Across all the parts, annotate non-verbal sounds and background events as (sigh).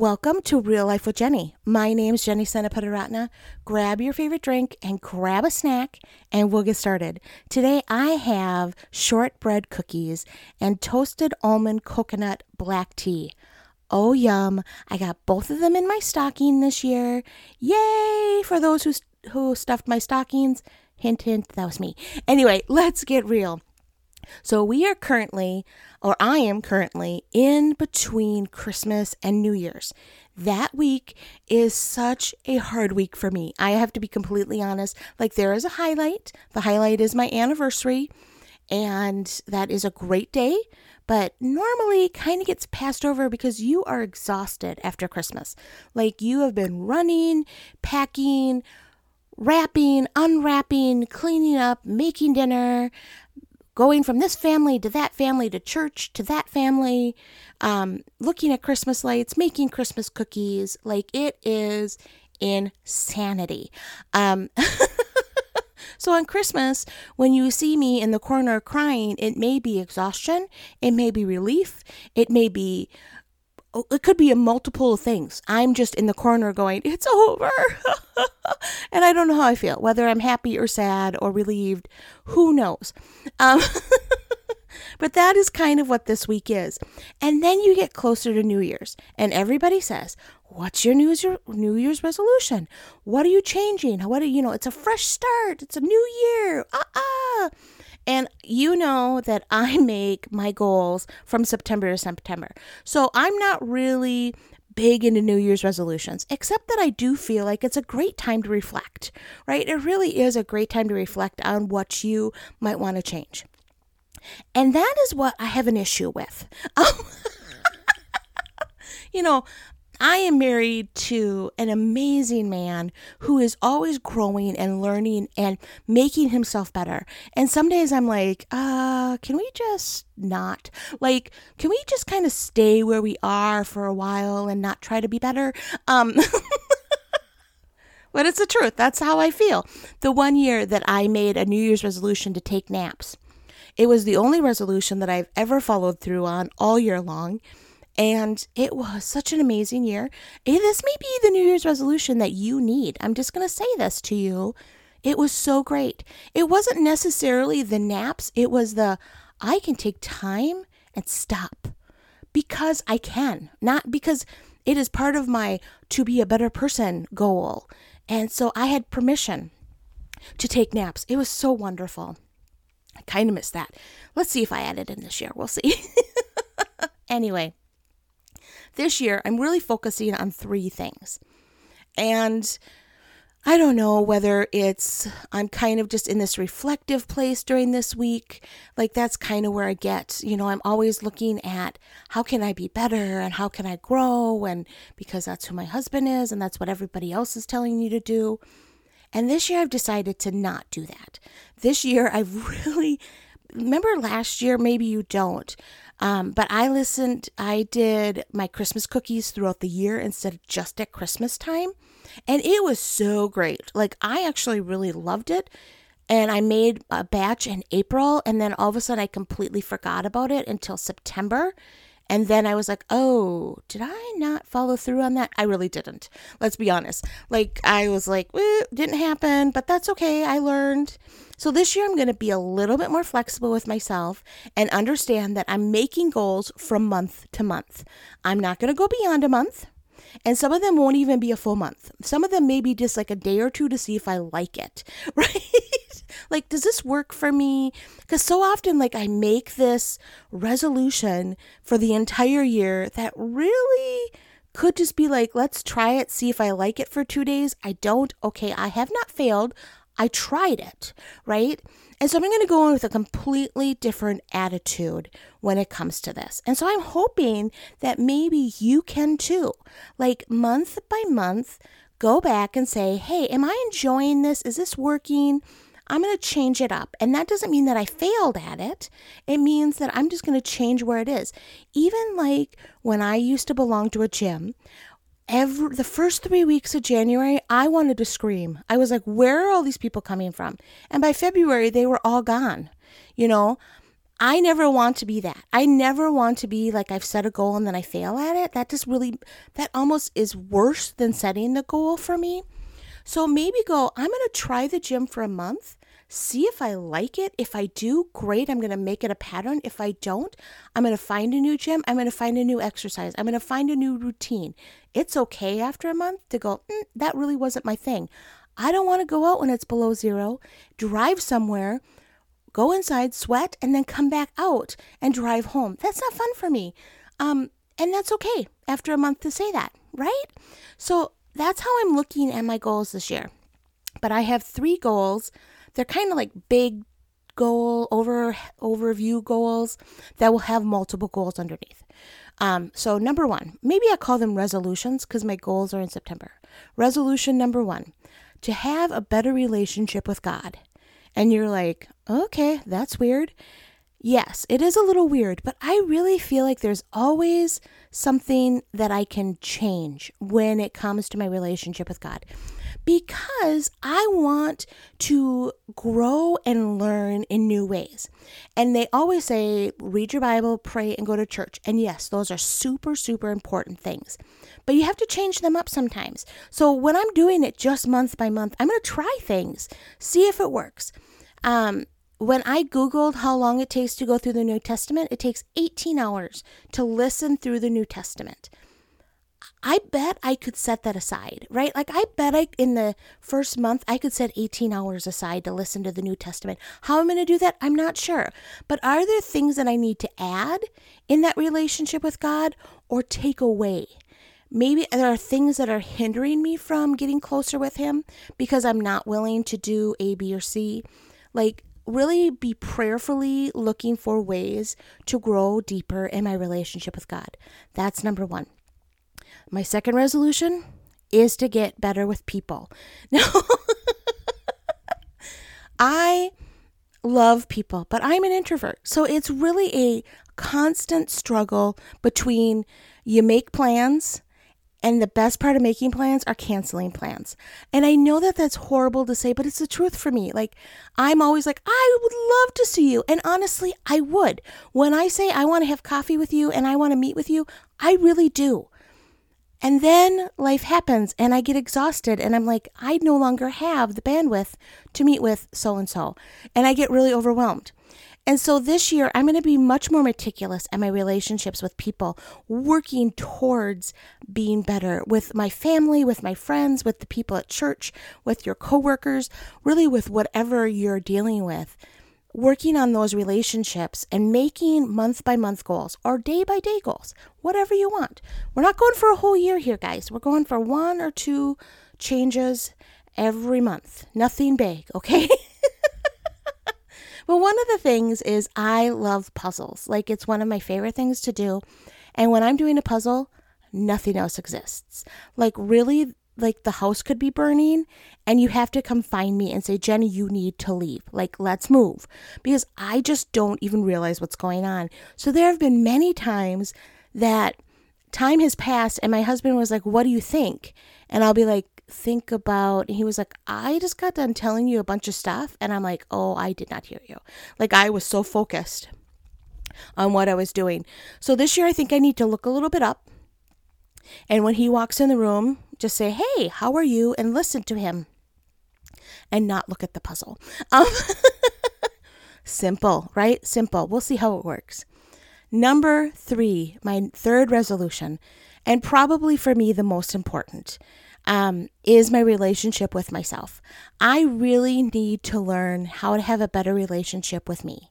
Welcome to Real Life with Jenny. My name's Jenny Senapadaratna. Grab your favorite drink and grab a snack, and we'll get started. Today I have shortbread cookies and toasted almond coconut black tea. Oh, yum. I got both of them in my stocking this year. Yay for those who, who stuffed my stockings. Hint, hint, that was me. Anyway, (laughs) let's get real. So we are currently, or I am currently, in between Christmas and New Year's. That week is such a hard week for me. I have to be completely honest. Like, there is a highlight. The highlight is my anniversary, and that is a great day, but normally kind of gets passed over because you are exhausted after Christmas. Like, you have been running, packing, wrapping, unwrapping, cleaning up, making dinner, going from this family to that family to church to that family, um, looking at Christmas lights, making Christmas cookies. Like it is insanity. Um, (laughs) so on Christmas, when you see me in the corner crying, it may be exhaustion, it may be relief, it may be it could be a multiple of things. I'm just in the corner going, it's over. (laughs) and I don't know how I feel, whether I'm happy or sad or relieved. Who knows? Um, (laughs) but that is kind of what this week is. And then you get closer to New Year's, and everybody says, What's your New Year's, New Year's resolution? What are you changing? What are you know? It's a fresh start. It's a new year. Ah ah. And you know that I (laughs) make my goals from September to September. So I'm not really big into New Year's resolutions, except that I do feel like it's a great time to reflect, right? It really is a great time to reflect on what you might want to change. And that is what I have an issue with. (laughs) Um, (laughs) you know, I am married to an amazing man who is always growing and learning and making himself better. And some days I'm like, uh, can we just not? Like, can we just kind of stay where we are for a while and not try to be better? Um, (laughs) but it's the truth. That's how I feel. The one year that I made a New Year's resolution to take naps, it was the only resolution that I've ever followed through on all year long. And it was such an amazing year. Eh, this may be the New Year's resolution that you need. I'm just going to say this to you. It was so great. It wasn't necessarily the naps, it was the I can take time and stop because I can, not because it is part of my to be a better person goal. And so I had permission to take naps. It was so wonderful. I kind of missed that. Let's see if I add it in this year. We'll see. (laughs) anyway, this year, I'm really focusing on three things. And I don't know whether it's I'm kind of just in this reflective place during this week. Like that's kind of where I get, you know, I'm always looking at how can I be better and how can I grow and because that's who my husband is and that's what everybody else is telling you to do. And this year I've decided to not do that. This year (laughs) I've really remember last year maybe you don't um, but I listened, I did my Christmas cookies throughout the year instead of just at Christmas time. And it was so great. Like, I actually really loved it. And I made a batch in April, and then all of a sudden I completely forgot about it until September. And then I was like, oh, did I not follow through on that? I really didn't. Let's be honest. Like, I was like, eh, didn't happen, but that's okay. I learned. So this year I'm going to be a little bit more flexible with myself and understand that I'm making goals from month to month. I'm not going to go beyond a month. And some of them won't even be a full month. Some of them may be just like a day or two to see if I like it, (laughs) right? like, does this work for me? Because so often, like, I make this resolution for the entire year that really could just be like, let's try it, see if I like it for two days. I don't. Okay, I have not failed. I tried it, right? And so I'm going to go in with a completely different attitude when it comes to this. And so I'm hoping that maybe you can too. Like month by month, go back and say, hey, am I enjoying this? Is this working? I'm going to change it up. And that doesn't mean that I failed at it. It means that I'm just going to change where it is. Even like when I used to belong to a gym, every the first three weeks of January, I wanted to scream. I was like, where are all these people coming from? And by February, they were all gone. You know, I never want to be that. I never want to be like I've set a goal and then I fail at it. That just really, that almost is worse than setting the goal for me. So maybe go, I'm going to try the gym for a month, see if I like it. If I do, great. I'm going to make it a pattern. If I don't, I'm going to find a new gym. I'm going to find a new exercise. I'm going to find a new routine. It's okay after a month to go, mm, that really wasn't my thing. I don't want to go out when it's below zero, drive somewhere go inside, sweat, and then come back out and drive home. That's not fun for me. Um, and that's okay after a month to say that, right? So that's how I'm looking at my goals this year. But I have three goals. They're kind of like big goal over overview goals that will have multiple goals underneath. Um, so number one, maybe I call them resolutions because my goals are in September. Resolution number one, to have a better relationship with God and you're like, okay, that's weird. Yes, it is a little weird, but I really feel like there's always something that I can change when it comes to my relationship with God because I want to grow and learn in new ways. And they always say, read your Bible, pray, and go to church. And yes, those are super, super important things. But you have to change them up sometimes. So when I'm doing it just month by month, I'm going to try things, see if it works. Um, when I Googled how long it takes to go through the New Testament, it takes 18 hours to listen through the New Testament. I bet I could set that aside, right? Like, I bet I, in the first month, I could set 18 hours aside to listen to the New Testament. How I'm going to do that, I'm not sure. But are there things that I need to add in that relationship with God or take away? Maybe there are things that are hindering me from getting closer with Him because I'm not willing to do A, B, or C. Like, really be prayerfully looking for ways to grow deeper in my relationship with God. That's number one. My second resolution is to get better with people. (laughs) Now, I love people, but I'm an introvert. So it's really a constant struggle between you make plans and the best part of making plans are canceling plans. And I know that that's horrible to say, but it's the truth for me. Like, I'm always like, I would love to see you. And honestly, I would. When I say I want to have coffee with you and I want to meet with you, I really do. And then life happens and I get exhausted and I'm like, I no longer have the bandwidth to meet with so and so. And I get really overwhelmed. And so this year, I'm going to be much more meticulous at my relationships with people, working towards being better with my family, with my friends, with the people at church, with your coworkers, really with whatever you're dealing with. Working on those relationships and making month by month goals or day by day goals, whatever you want. We're not going for a whole year here, guys. We're going for one or two changes every month. Nothing big, (laughs) okay? But one of the things is I love puzzles. Like it's one of my favorite things to do. And when I'm doing a puzzle, nothing else exists. Like really like the house could be burning and you have to come find me and say, Jenny, you need to leave. Like, let's move. Because I just don't even realize what's going on. So there have been many times that time has passed and my husband was like, What do you think? And I'll be like, think about and he was like i just got done telling you a bunch of stuff and i'm like oh i did not hear you like i was so focused on what i was doing so this year i think i need to look a little bit up and when he walks in the room just say hey how are you and listen to him and not look at the puzzle um, (laughs) simple right simple we'll see how it works number three my third resolution and probably for me the most important um, is my relationship with myself. I really need to learn how to have a better relationship with me.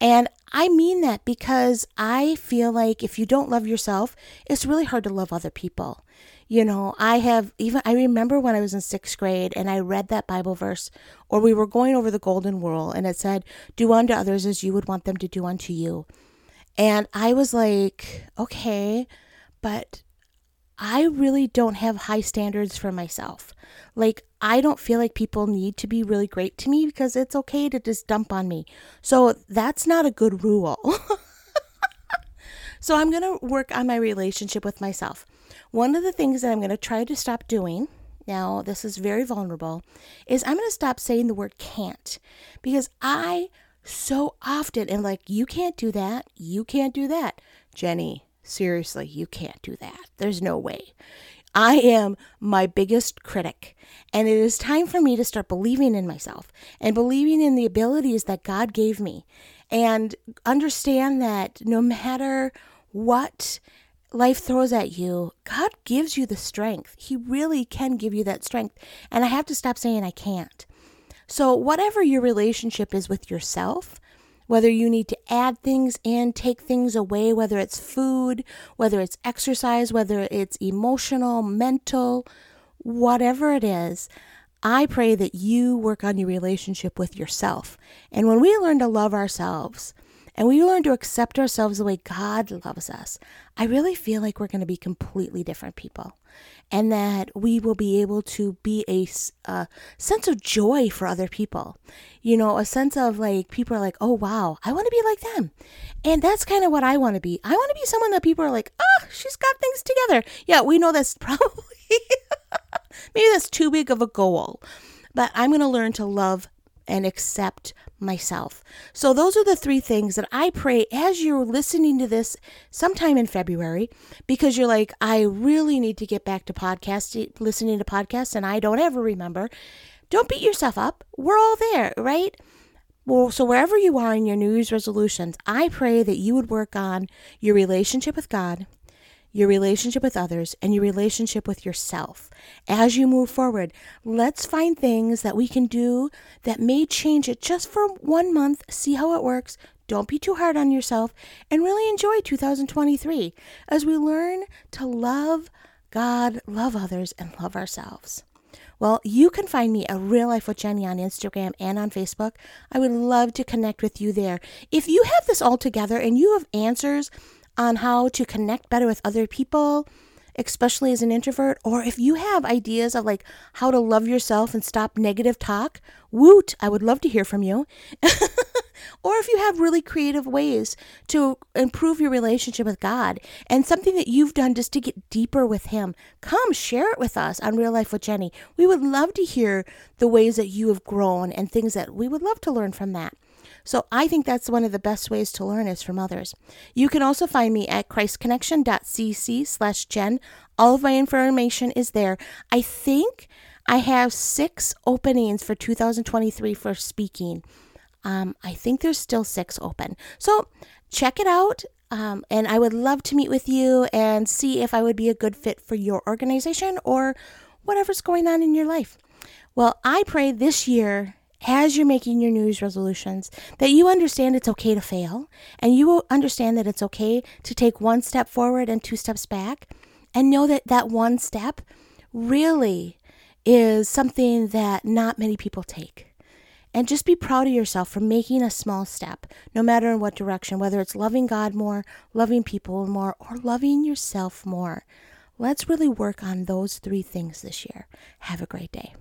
And I mean that because I feel like if you don't love yourself, it's really hard to love other people. You know, I have even, I remember when I was in sixth grade and I read that Bible verse, or we were going over the golden rule, and it said, Do unto others as you would want them to do unto you. And I was like, Okay, but I really don't have high standards for myself. Like, I don't feel like people need to be really great to me because it's okay to just dump on me. So, that's not a good rule. (laughs) so, I'm going to work on my relationship with myself. One of the things that I'm going to try to stop doing, now this is very vulnerable, is I'm going to stop saying the word can't because I so often and like, you can't do that. You can't do that. Jenny, seriously, you can't do that. There's no way. I am my biggest critic. And it is time for me to start believing in myself and believing in the abilities that God gave me and understand that no matter what life throws at you, God gives you the strength. He really can give you that strength. And I have to stop saying I can't. So, whatever your relationship is with yourself, whether you need to add things in, take things away, whether it's food, whether it's exercise, whether it's emotional, mental, whatever it is, I pray that you work on your relationship with yourself. And when we learn to love ourselves, and we learn to accept ourselves the way God loves us, I really feel like we're going to be completely different people. And that we will be able to be a, a sense of joy for other people. You know, a sense of like, people are like, oh, wow, I want to be like them. And that's kind of what I want to be. I want to be someone that people are like, oh, she's got things together. Yeah, we know that's (laughs) probably, (laughs) maybe that's too big of a goal. But I'm going to learn to love and accept myself. So, those are the three things that I pray as you're listening to this sometime in February, because you're like, I really need to get back to podcast, listening to podcasts, and I don't ever remember. Don't beat yourself up. We're all there, right? Well, so wherever you are in your New Year's resolutions, I pray that you would work on your relationship with God, your relationship with others, and your relationship with yourself. As you move forward, let's find things that we can do that may change it just for one month, see how it works. Don't be too hard on yourself and really enjoy 2023 as we learn to love God, love others, and love ourselves. Well, you can find me a Real Life with Jenny on Instagram and on Facebook. I would love to connect with you there. If you have this all together and you have answers on how to connect better with other people, especially as an introvert, or if you have ideas of like how to love yourself and stop negative talk, woot, I would love to hear from you. (laughs) or if you have really creative ways to improve your relationship with God and something that you've done just to get deeper with Him, come share it with us on Real Life with Jenny. We would love to hear the ways that you have grown and things that we would love to learn from that. So I think that's one of the best ways to learn is from others. You can also find me at christconnection.cc slash Jen. All of my information is there. I think I have six openings for 2023 for speaking. Um, I think there's still six open. So check it out. Um, and I would love to meet with you and see if I would be a good fit for your organization or whatever's going on in your life. Well, I pray this year as you're making your New Year's resolutions, that you understand it's okay to fail and you will understand that it's okay to take one step forward and two steps back and know that that one step really is something that not many people take. And just be proud of yourself for making a small step, no matter in what direction, whether it's loving God more, loving people more, or loving yourself more. Let's really work on those three things this year. Have a great day.